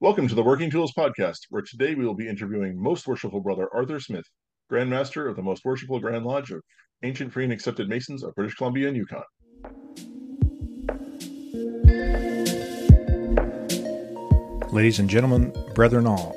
Welcome to the Working Tools Podcast, where today we will be interviewing Most Worshipful Brother Arthur Smith, Grand Master of the Most Worshipful Grand Lodge of Ancient Free and Accepted Masons of British Columbia and Yukon. Ladies and gentlemen, brethren all,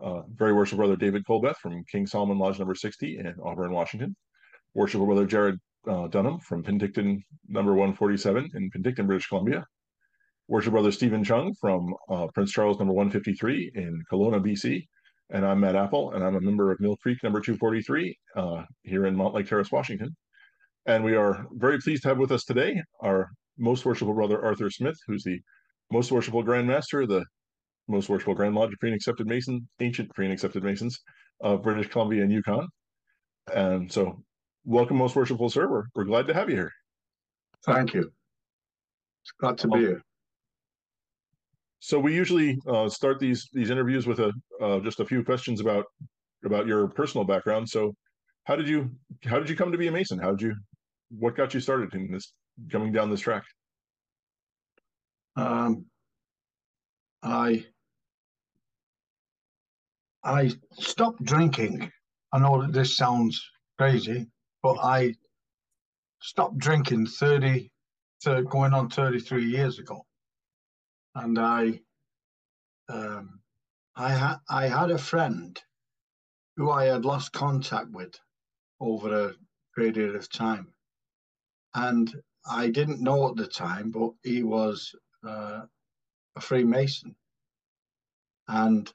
uh, very worshipful brother David Colbeth from King Solomon Lodge number 60 in Auburn, Washington. Worshipful brother Jarrod uh, Dunham from Penticton number 147 in Penticton, British Columbia. Worship brother Steven Chung from uh, Prince Charles number 153 in Kelowna, BC. And I'm Matt Appel, and I'm a member of Mill Creek number 243 uh, here in Mountlake Terrace, Washington. And we are very pleased to have with us today our most worshipful brother Arthur Smith, who's the most worshipful Grand Master, the most worshipful Grand Lodge of Free and Accepted Masons, ancient Free and Accepted Masons of British Columbia and Yukon. And so, welcome, most worshipful sir. We're, we're glad to have you here. Thank you. It's glad to be here. So we usually uh, start these these interviews with a uh, just a few questions about about your personal background. So, how did you how did you come to be a Mason? How did you what got you started in this coming down this track? Um, I I stopped drinking. I know that this sounds crazy, but I stopped drinking 30, 30 going on 33 years ago. And I um, I had I had a friend who I had lost contact with over a period of time. And I didn't know at the time, but he was uh, a Freemason. And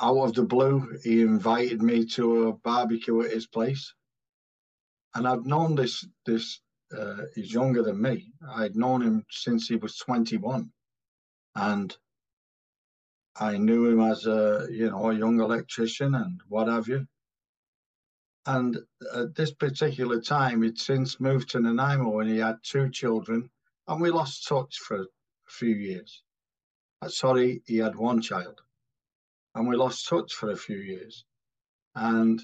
out of the blue, he invited me to a barbecue at his place. And I've known this, this uh, he's younger than me. I'd known him since he was 21. And I knew him as a, you know, a young electrician and what have you. And at this particular time, he'd since moved to Nanaimo and he had two children, and we lost touch for a few years. Uh, sorry, he had one child, and we lost touch for a few years. And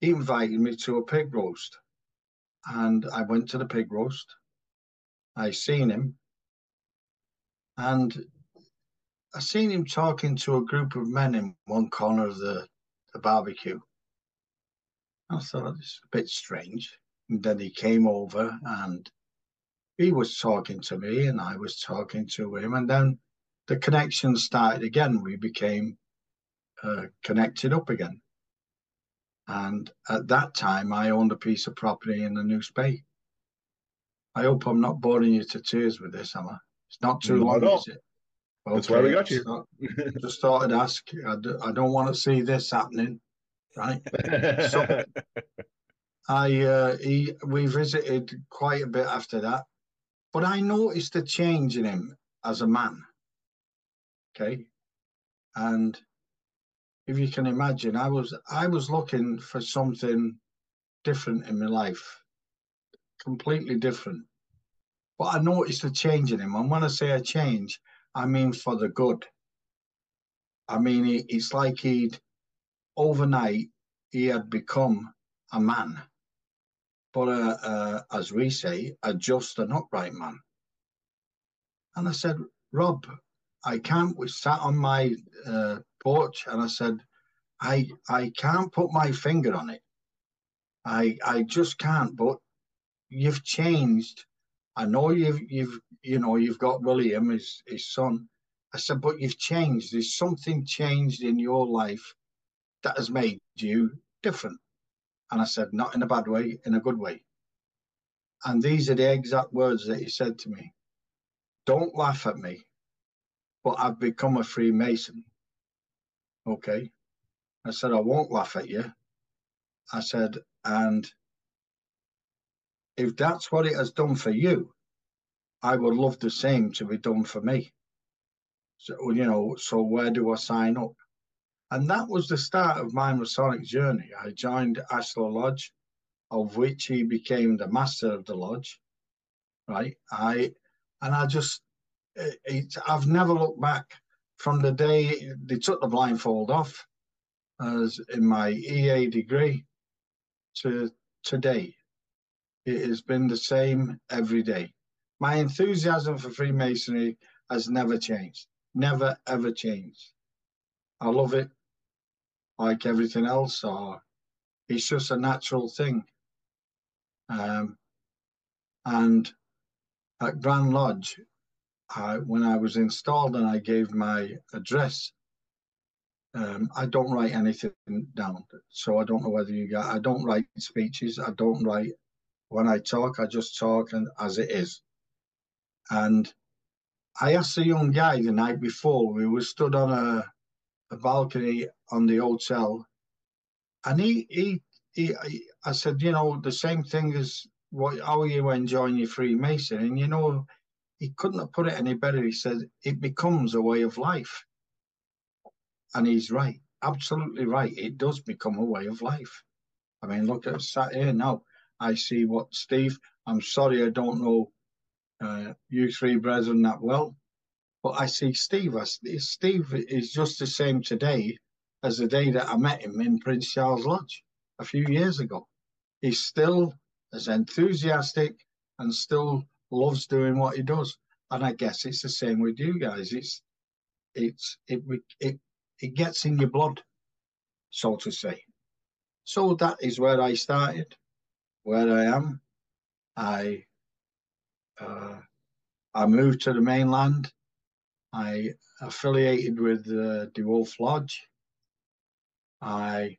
he invited me to a pig roast, and I went to the pig roast. I seen him, and I seen him talking to a group of men in one corner of the, the barbecue. I thought oh, it's a bit strange. And then he came over and he was talking to me and I was talking to him. And then the connection started again. We became uh, connected up again. And at that time, I owned a piece of property in the new Bay. I hope I'm not boring you to tears with this, am I? It's not too Not at long, all. is it? That's why we got you. so just thought I'd ask. I, d- I don't want to see this happening, right? So- I uh, he we visited quite a bit after that, but I noticed a change in him as a man. Okay, and if you can imagine, I was I was looking for something different in my life, completely different. But I noticed a change in him, and when I say a change, I mean for the good. I mean, he, it's like he'd overnight he had become a man but uh, uh, as we say, a just and upright man. And I said, Rob, I can't. We sat on my uh, porch, and I said, I I can't put my finger on it. I I just can't. But you've changed. I know you've you've you know you've got William, his his son. I said, but you've changed. There's something changed in your life that has made you different. And I said, not in a bad way, in a good way. And these are the exact words that he said to me Don't laugh at me, but I've become a Freemason. Okay. I said, I won't laugh at you. I said, and if that's what it has done for you, I would love the same to be done for me. So, you know, so where do I sign up? And that was the start of my Masonic journey. I joined Ashlar Lodge, of which he became the master of the lodge. Right. I and I just it, it, I've never looked back from the day they took the blindfold off as in my EA degree to today. It has been the same every day. My enthusiasm for Freemasonry has never changed, never ever changed. I love it like everything else, or it's just a natural thing. Um, and at Grand Lodge, I, when I was installed and I gave my address, um, I don't write anything down. So I don't know whether you got, I don't write speeches. I don't write, when I talk, I just talk and as it is. And I asked a young guy the night before, we were stood on a, a balcony on the hotel. And he, he, he, I said, you know, the same thing as what, how are you enjoying your Freemason? And you know, he couldn't have put it any better. He said, it becomes a way of life. And he's right, absolutely right. It does become a way of life. I mean, look at sat here now. I see what Steve, I'm sorry I don't know uh, you three brethren that well, but I see Steve. I, Steve is just the same today as the day that I met him in Prince Charles Lodge a few years ago. He's still as enthusiastic and still loves doing what he does. And I guess it's the same with you guys. It's it's it it it gets in your blood, so to say. So that is where I started, where I am. I uh, I moved to the mainland. I affiliated with the DeWolf Lodge. I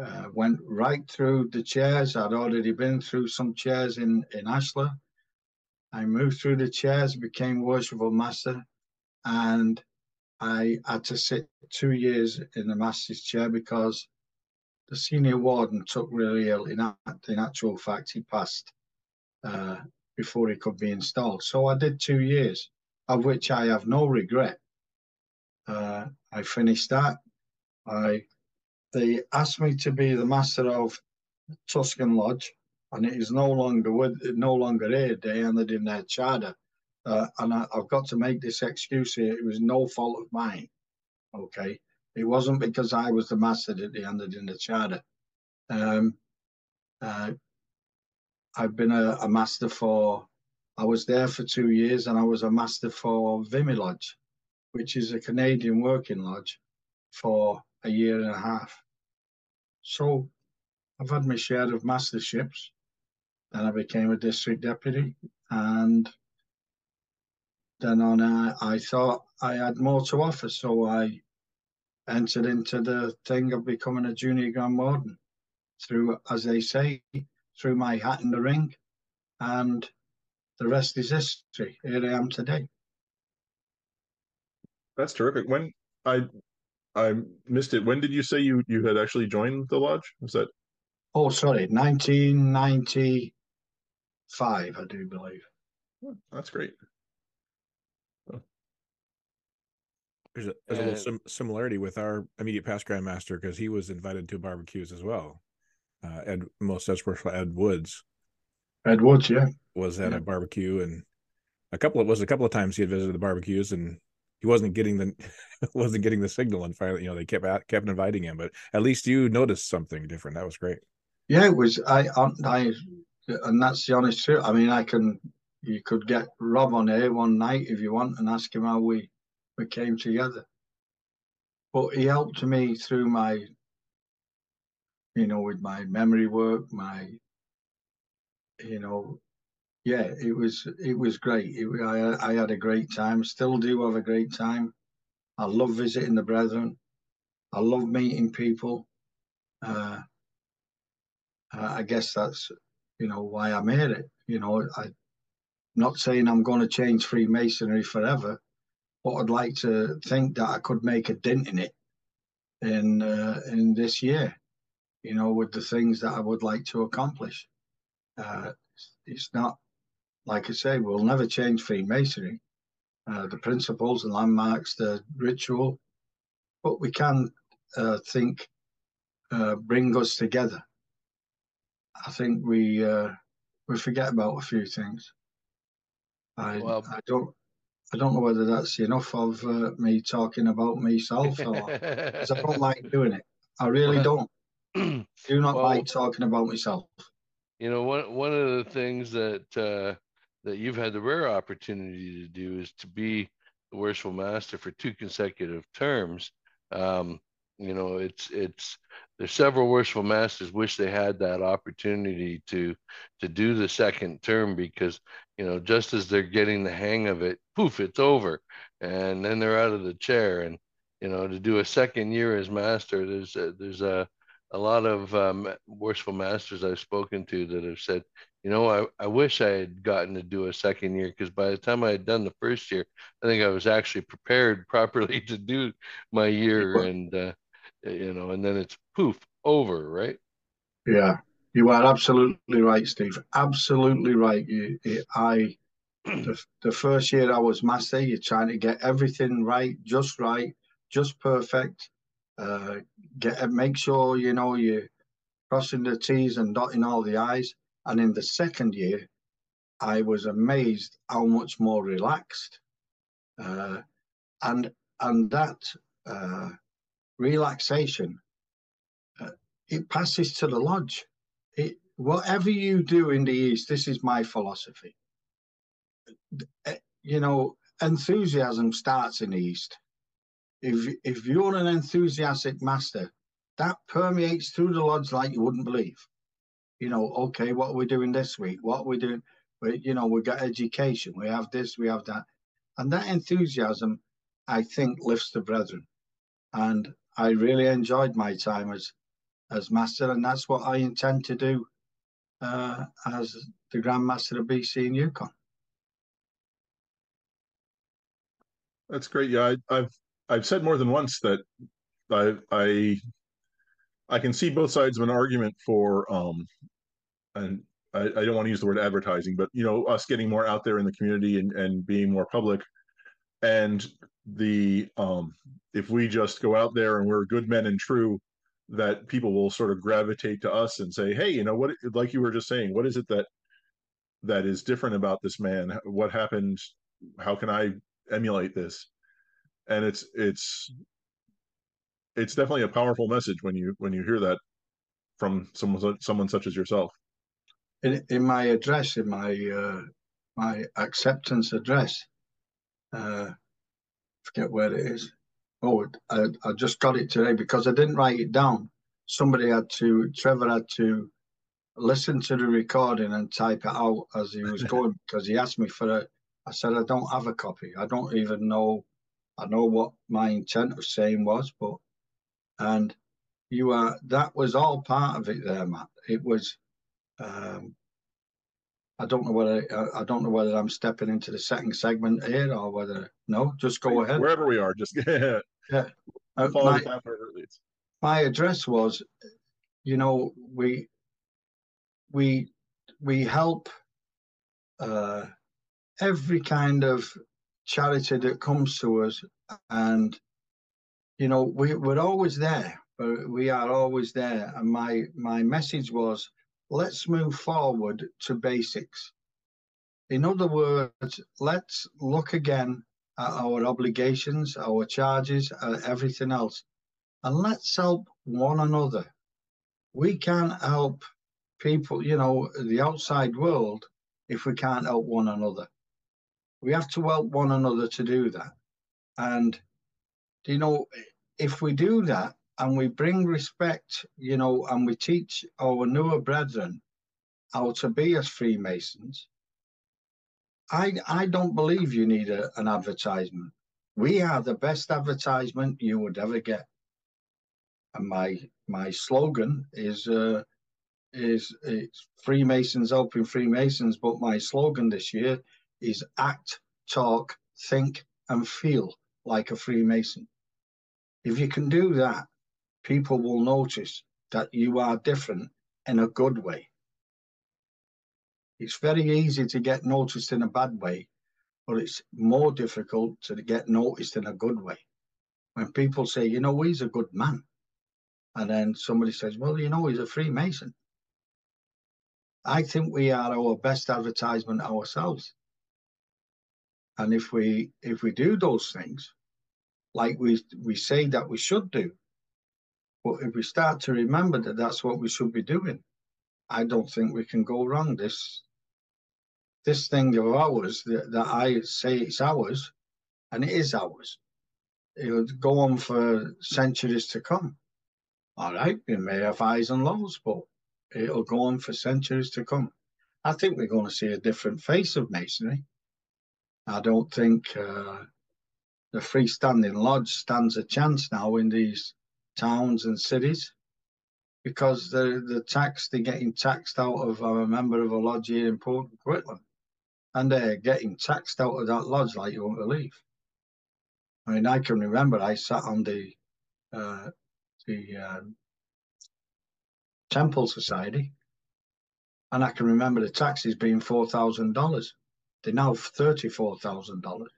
uh, went right through the chairs. I'd already been through some chairs in, in Ashlar. I moved through the chairs, became worshipful master, and I had to sit two years in the master's chair because the senior warden took really ill. In, in actual fact, he passed uh, before he could be installed. So I did two years, of which I have no regret. Uh, I finished that. I they asked me to be the master of Tuscan Lodge, and it is no longer with no longer here. They ended in their charter, uh, and I, have got to make this excuse here. It was no fault of mine. Okay, it wasn't because I was the master that they ended in the charter. Um, uh, I've been a, a, master for. I was there for two years, and I was a master for Vimy Lodge, which is a Canadian working lodge, for a year and a half. So I've had my share of masterships. Then I became a district deputy, and then on I, I thought I had more to offer, so I entered into the thing of becoming a junior grand warden through, as they say, through my hat in the ring, and the rest is history. Here I am today. That's terrific. When I I missed it. When did you say you you had actually joined the lodge? Was that Oh, sorry, 1995, I do believe. Oh, that's great. There's a, there's a little sim- similarity with our immediate past grandmaster because he was invited to barbecues as well. Uh, Ed, most especially Ed Woods. Ed Woods, yeah, was at yeah. a barbecue, and a couple of was a couple of times he had visited the barbecues, and he wasn't getting the wasn't getting the signal, and finally, you know, they kept kept inviting him. But at least you noticed something different. That was great. Yeah, it was. I, I, and that's the honest truth. I mean, I can. You could get Rob on here one night if you want and ask him how we we came together. But he helped me through my, you know, with my memory work, my, you know, yeah, it was it was great. It, I I had a great time. Still do have a great time. I love visiting the brethren. I love meeting people. Uh, I guess that's you know why I'm made it. You know, I'm not saying I'm going to change Freemasonry forever, but I'd like to think that I could make a dent in it in uh, in this year. You know, with the things that I would like to accomplish. Uh, it's not like I say, we'll never change Freemasonry. uh, the principles, the landmarks, the ritual, but we can uh, think uh, bring us together. I think we uh, we forget about a few things. I well, I don't I don't know whether that's enough of uh, me talking about myself or because I don't like doing it. I really don't. Do not well, like talking about myself. You know, one one of the things that uh, that you've had the rare opportunity to do is to be the worshipful master for two consecutive terms. Um, you know, it's it's there's several worshipful masters wish they had that opportunity to to do the second term because you know just as they're getting the hang of it, poof, it's over, and then they're out of the chair. And you know, to do a second year as master, there's a, there's a a lot of um, worshipful masters I've spoken to that have said, you know, I, I wish I had gotten to do a second year because by the time I had done the first year, I think I was actually prepared properly to do my year. And, uh, you know, and then it's poof, over, right? Yeah, you are absolutely right, Steve. Absolutely right. You, you I, the, the first year I was master, you're trying to get everything right, just right, just perfect uh, get make sure you know you're crossing the T's and dotting all the I's. And in the second year, I was amazed how much more relaxed, uh, and and that uh, relaxation uh, it passes to the lodge. It, whatever you do in the East, this is my philosophy. Uh, you know, enthusiasm starts in the East if if you're an enthusiastic master, that permeates through the lodge like you wouldn't believe. You know, okay, what are we doing this week? What are we doing? We, you know, we got education, we have this, we have that, and that enthusiasm, I think, lifts the brethren. And I really enjoyed my time as as master, and that's what I intend to do uh, as the Grand Master of BC and Yukon. That's great. Yeah, I, have I've said more than once that I I I can see both sides of an argument for um and I, I don't want to use the word advertising, but you know, us getting more out there in the community and, and being more public. And the um if we just go out there and we're good men and true, that people will sort of gravitate to us and say, Hey, you know, what like you were just saying, what is it that that is different about this man? What happened? How can I emulate this? and it's it's it's definitely a powerful message when you when you hear that from someone someone such as yourself. In, in my address, in my uh, my acceptance address, uh, forget where it is. Oh, I, I just got it today because I didn't write it down. Somebody had to, Trevor had to listen to the recording and type it out as he was going because he asked me for a. I said I don't have a copy. I don't even know I know what my intent of saying was, but and you are that was all part of it there, Matt. It was um I don't know whether I, I don't know whether I'm stepping into the second segment here or whether no, just go ahead. Wherever we are, just yeah. yeah. Uh, my, my address was, you know, we we we help uh, every kind of charity that comes to us and you know we, we're always there we are always there and my my message was let's move forward to basics. In other words let's look again at our obligations our charges uh, everything else. And let's help one another. We can't help people you know the outside world if we can't help one another. We have to help one another to do that. And, you know, if we do that and we bring respect, you know, and we teach our newer brethren how to be as Freemasons, I, I don't believe you need a, an advertisement. We are the best advertisement you would ever get. And my my slogan is uh, is it's Freemasons helping Freemasons, but my slogan this year is act, talk, think, and feel like a Freemason. If you can do that, people will notice that you are different in a good way. It's very easy to get noticed in a bad way, but it's more difficult to get noticed in a good way. When people say, you know, he's a good man, and then somebody says, well, you know, he's a Freemason. I think we are our best advertisement ourselves. And if we if we do those things, like we we say that we should do, but if we start to remember that that's what we should be doing, I don't think we can go wrong. This this thing of ours that, that I say it's ours, and it is ours. It'll go on for centuries to come. All right, we may have highs and lows, but it'll go on for centuries to come. I think we're going to see a different face of masonry. I don't think uh, the freestanding lodge stands a chance now in these towns and cities because the the tax they're getting taxed out of. I'm a member of a lodge here in Port Coquitlam, and they're getting taxed out of that lodge like you won't believe. I mean, I can remember I sat on the uh, the um, Temple Society, and I can remember the taxes being four thousand dollars. They're now thirty-four thousand dollars.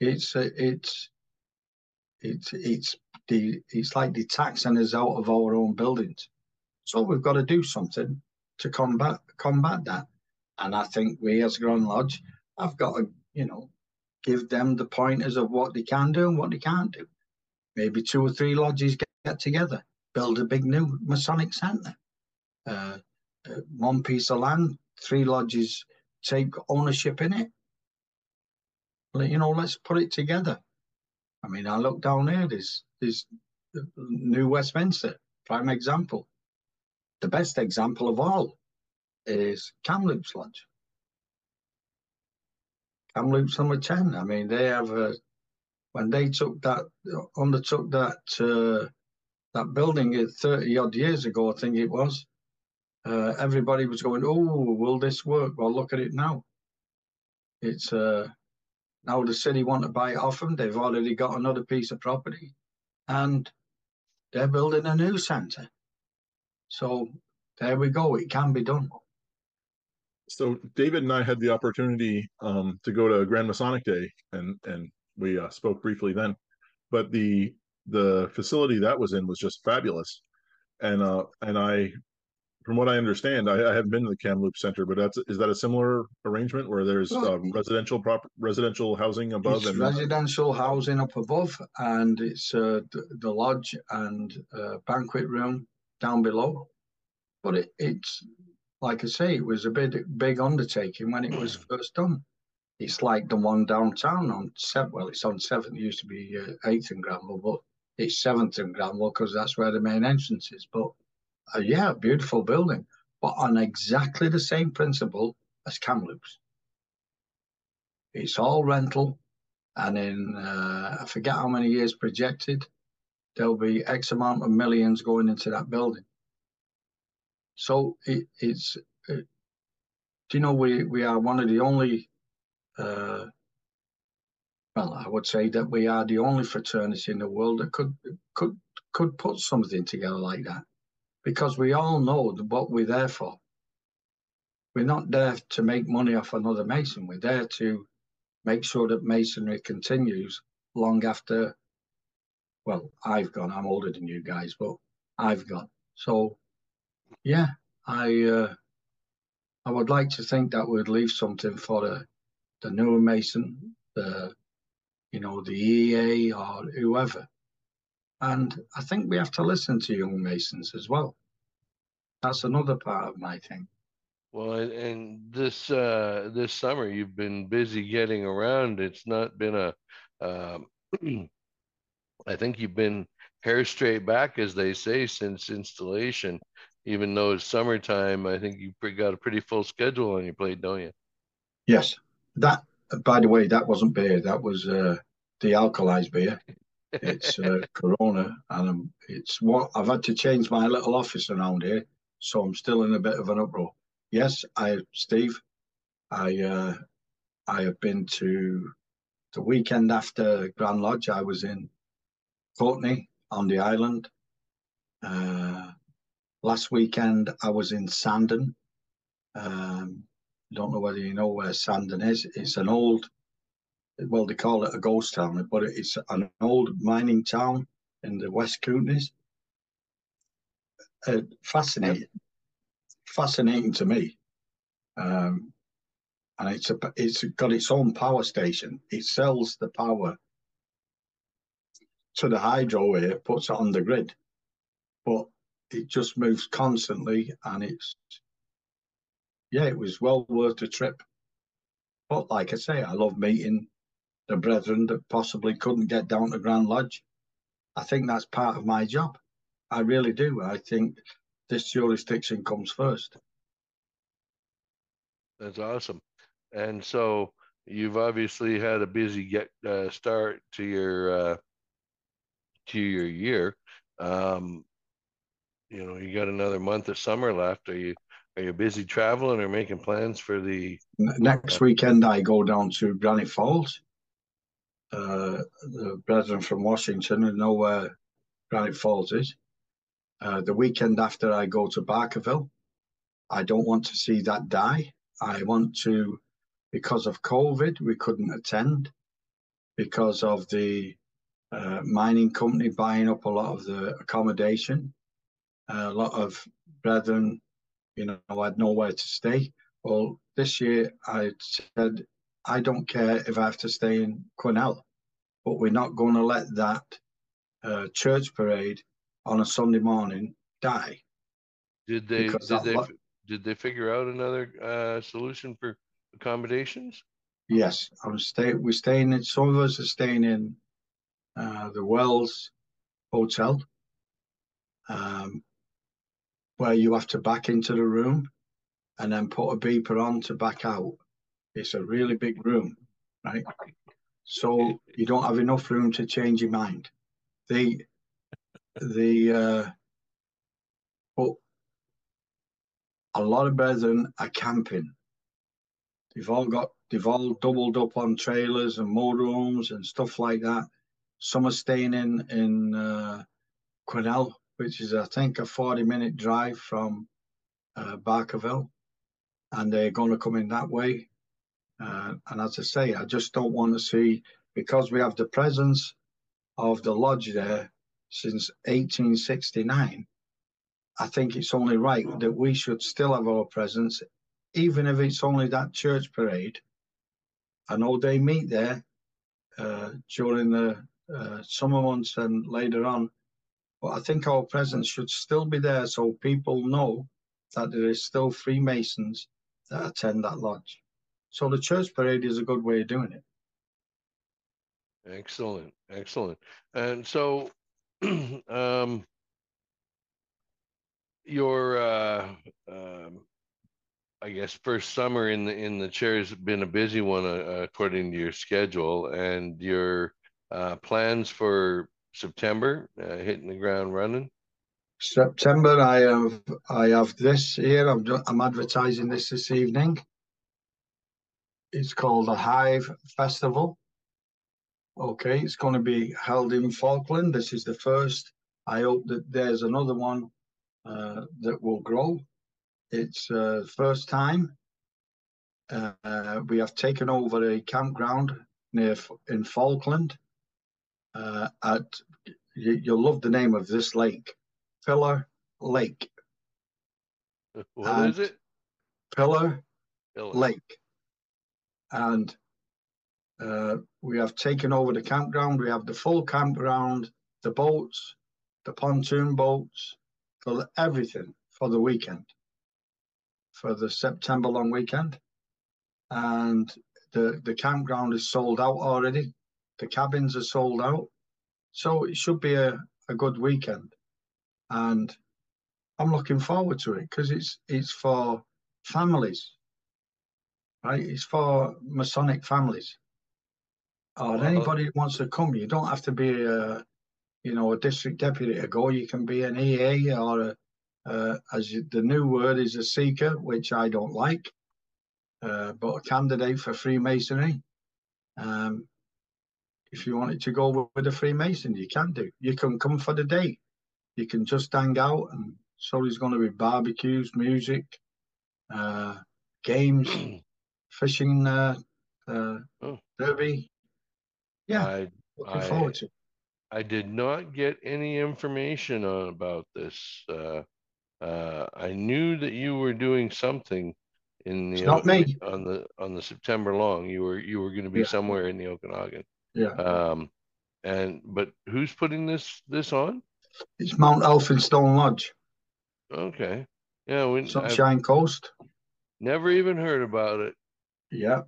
It's it's it's it's the it's like the taxing us out of our own buildings. So we've got to do something to combat combat that. And I think we as Grand Lodge have got to, you know, give them the pointers of what they can do and what they can't do. Maybe two or three lodges get, get together, build a big new Masonic centre. Uh, uh, one piece of land, three lodges take ownership in it. You know, let's put it together. I mean, I look down here, there's, there's New Westminster, prime example. The best example of all is Kamloops Lodge. Kamloops number 10. I mean, they have a, when they took that, undertook that, uh, that building 30 odd years ago, I think it was, uh, everybody was going, oh, will this work? Well, look at it now. It's, uh, now the city want to buy it off them. They've already got another piece of property and they're building a new centre. So there we go. It can be done. So David and I had the opportunity um, to go to Grand Masonic Day, and and we uh, spoke briefly then. But the the facility that was in was just fabulous, and uh, and I from what I understand, I, I haven't been to the Kamloops Center, but that's is that a similar arrangement where there's uh, residential prop residential housing above and residential housing up above, and it's uh, the, the lodge and uh, banquet room down below. But it, it's like I say, it was a big big undertaking when it was first done. It's like the one downtown on seven. Well, it's on seventh. It used to be uh, eighth and Granville, but it's seventh and Granville because that's where the main entrance is. But uh, yeah, beautiful building, but on exactly the same principle as Kamloops. It's all rental, and in uh, I forget how many years projected, there'll be X amount of millions going into that building. So it, it's, it, uh, do you know, we, we are one of the only, uh, well, I would say that we are the only fraternity in the world that could could could put something together like that because we all know what we're there for. We're not there to make money off another Mason. We're there to make sure that Masonry continues long after, well, I've gone. I'm older than you guys, but I've gone. So, yeah, I uh, I would like to think that we'd leave something for the the newer Mason, the you know the EA or whoever and I think we have to listen to young Masons as well. That's another part of my thing. Well, and this uh, this summer you've been busy getting around. It's not been a. Um, I think you've been hair straight back, as they say, since installation. Even though it's summertime, I think you've got a pretty full schedule on your plate, don't you? Yes. That, by the way, that wasn't beer. That was uh, the alkalized beer. It's uh, Corona, and I'm, it's what I've had to change my little office around here, so I'm still in a bit of an uproar. Yes, I, Steve, I, uh, I have been to the weekend after Grand Lodge. I was in Courtenay on the island. Uh, last weekend, I was in Sandon. Um, I don't know whether you know where Sandon is. It's an old, well, they call it a ghost town, but it's an old mining town in the West Kootenays. Uh, fascinating, fascinating to me. Um, and it's a, it's got its own power station. It sells the power to the hydro here, puts it on the grid, but it just moves constantly, and it's yeah, it was well worth the trip. But like I say, I love meeting the brethren that possibly couldn't get down to Grand Lodge. I think that's part of my job. I really do. I think this jurisdiction comes first. That's awesome. And so you've obviously had a busy get uh, start to your uh, to your year. Um, you know, you got another month of summer left. Are you are you busy traveling or making plans for the next weekend? I go down to Granite Falls. Uh, the brethren from Washington who know where Granite Falls is. Uh, the weekend after, I go to Barkerville. I don't want to see that die. I want to, because of COVID, we couldn't attend because of the uh, mining company buying up a lot of the accommodation. Uh, a lot of brethren, you know, had nowhere to stay. Well, this year I said, I don't care if I have to stay in Quesnel, but we're not going to let that uh, church parade on a Sunday morning die. Did they? Did they? did they figure out another uh, solution for accommodations? Yes, I'm stay. We're staying in. Some of us are staying in uh, the Wells Hotel, um, where you have to back into the room and then put a beeper on to back out. It's a really big room, right? So you don't have enough room to change your mind. The the uh, but a lot of brethren are camping. They've all got they've all doubled up on trailers and motorhomes and stuff like that. Some are staying in in uh, Quesnel, which is I think a forty minute drive from uh, Barkerville, and they're going to come in that way. Uh, and as I say, I just don't want to see because we have the presence of the lodge there since 1869. I think it's only right that we should still have our presence, even if it's only that church parade. I know they meet there uh, during the uh, summer months and later on, but I think our presence should still be there so people know that there is still Freemasons that attend that lodge. So the church parade is a good way of doing it. Excellent, excellent. And so, um, your uh, um, I guess first summer in the in the chair has been a busy one uh, according to your schedule and your uh, plans for September uh, hitting the ground running. September, I have I have this here. I'm I'm advertising this this evening. It's called the Hive Festival. Okay, it's going to be held in Falkland. This is the first. I hope that there's another one uh, that will grow. It's uh, first time uh, we have taken over a campground near in Falkland. Uh, at you, you'll love the name of this lake, Pillar Lake. What and is it? Pillar, Pillar. Lake, and uh, we have taken over the campground. We have the full campground, the boats, the pontoon boats, for everything for the weekend, for the September long weekend. And the, the campground is sold out already. The cabins are sold out. So it should be a, a good weekend. And I'm looking forward to it because it's it's for families, right? It's for Masonic families. Or anybody who wants to come. You don't have to be a, you know, a district deputy to go. You can be an EA or a, uh, as you, the new word is a seeker, which I don't like, uh, but a candidate for Freemasonry. Um, if you wanted to go with a Freemason, you can do. You can come for the day. You can just hang out, and so there's going to be barbecues, music. Uh, games, fishing uh, uh, oh. derby. Yeah, I, looking I, forward to. I did not get any information on about this. Uh, uh, I knew that you were doing something in the not me. on the on the September long. You were you were going to be yeah. somewhere in the Okanagan. Yeah. Um, and but who's putting this this on? It's Mount Elphinstone Lodge. Okay. Yeah, we Sunshine I've Coast. Never even heard about it. Yeah.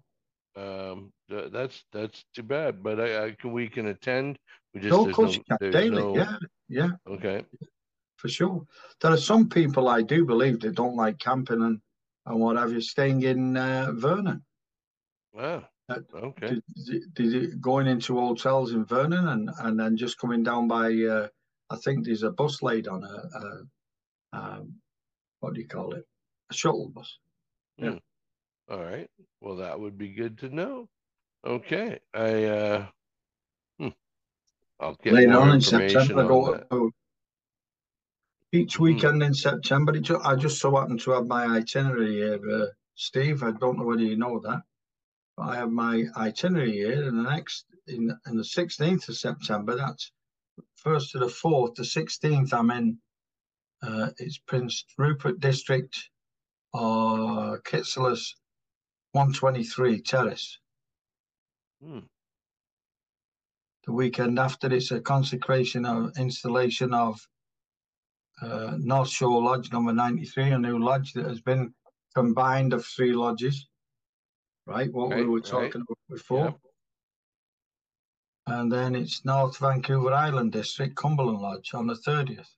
Um, that's that's too bad. But I, I can we can attend. We just no, of course no, you can. Daily. No... Yeah, yeah. Okay. For sure. There are some people I do believe that don't like camping and and what have you, staying in uh, Vernon. Wow. Uh, okay. Did, did, going into hotels in Vernon and, and then just coming down by, uh, I think there's a bus laid on a, a um, what do you call it? A shuttle bus. Yeah. All right. Well, that would be good to know. Okay. I, uh, hmm. I'll get Later on in September, I go, each hmm. weekend in September. I just so happen to have my itinerary here, uh, Steve. I don't know whether you know that, but I have my itinerary here, and the next in, in the 16th of September, that's first to the fourth, the 16th, I'm in. Uh, it's Prince Rupert District, or uh, Kitselas 123 Terrace. Hmm. The weekend after, it's a consecration of installation of uh, North Shore Lodge number 93, a new lodge that has been combined of three lodges, right? What right, we were talking right. about before. Yep. And then it's North Vancouver Island District, Cumberland Lodge on the 30th.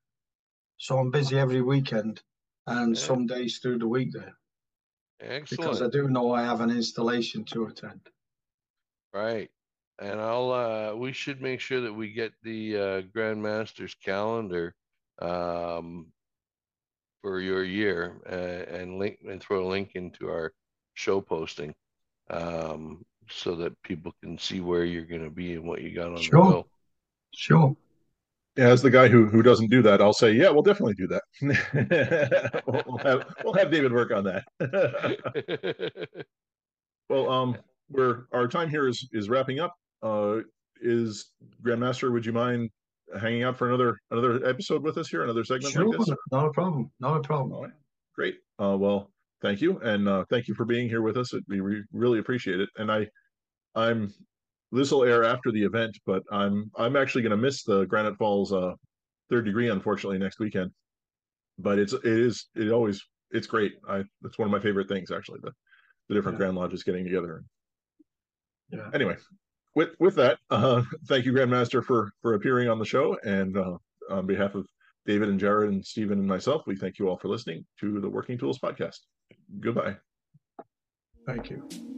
So I'm busy every weekend and yeah. some days through the week there. Excellent. Because I do know I have an installation to attend. Right. And I'll, uh, we should make sure that we get the uh, Grandmaster's calendar um, for your year uh, and link and throw a link into our show posting um, so that people can see where you're going to be and what you got on sure. the bill. Sure. As the guy who who doesn't do that, I'll say, yeah, we'll definitely do that. we'll, we'll, have we'll have David work on that. well, um, we're our time here is is wrapping up. Uh, is Grandmaster? Would you mind hanging out for another another episode with us here, another segment sure, like this? Not a problem. Not a problem. Right. Great. Uh, well, thank you, and uh, thank you for being here with us. We re- really appreciate it. And I, I'm this will air after the event, but I'm I'm actually going to miss the Granite Falls uh, third degree, unfortunately, next weekend. But it's it is it always it's great. I it's one of my favorite things actually. The the different yeah. Grand Lodges getting together. Yeah. Anyway, with with that, uh, thank you, Grandmaster, for for appearing on the show, and uh, on behalf of David and Jarrod and Steven and myself, we thank you all for listening to the Working Tools podcast. Goodbye. Thank you.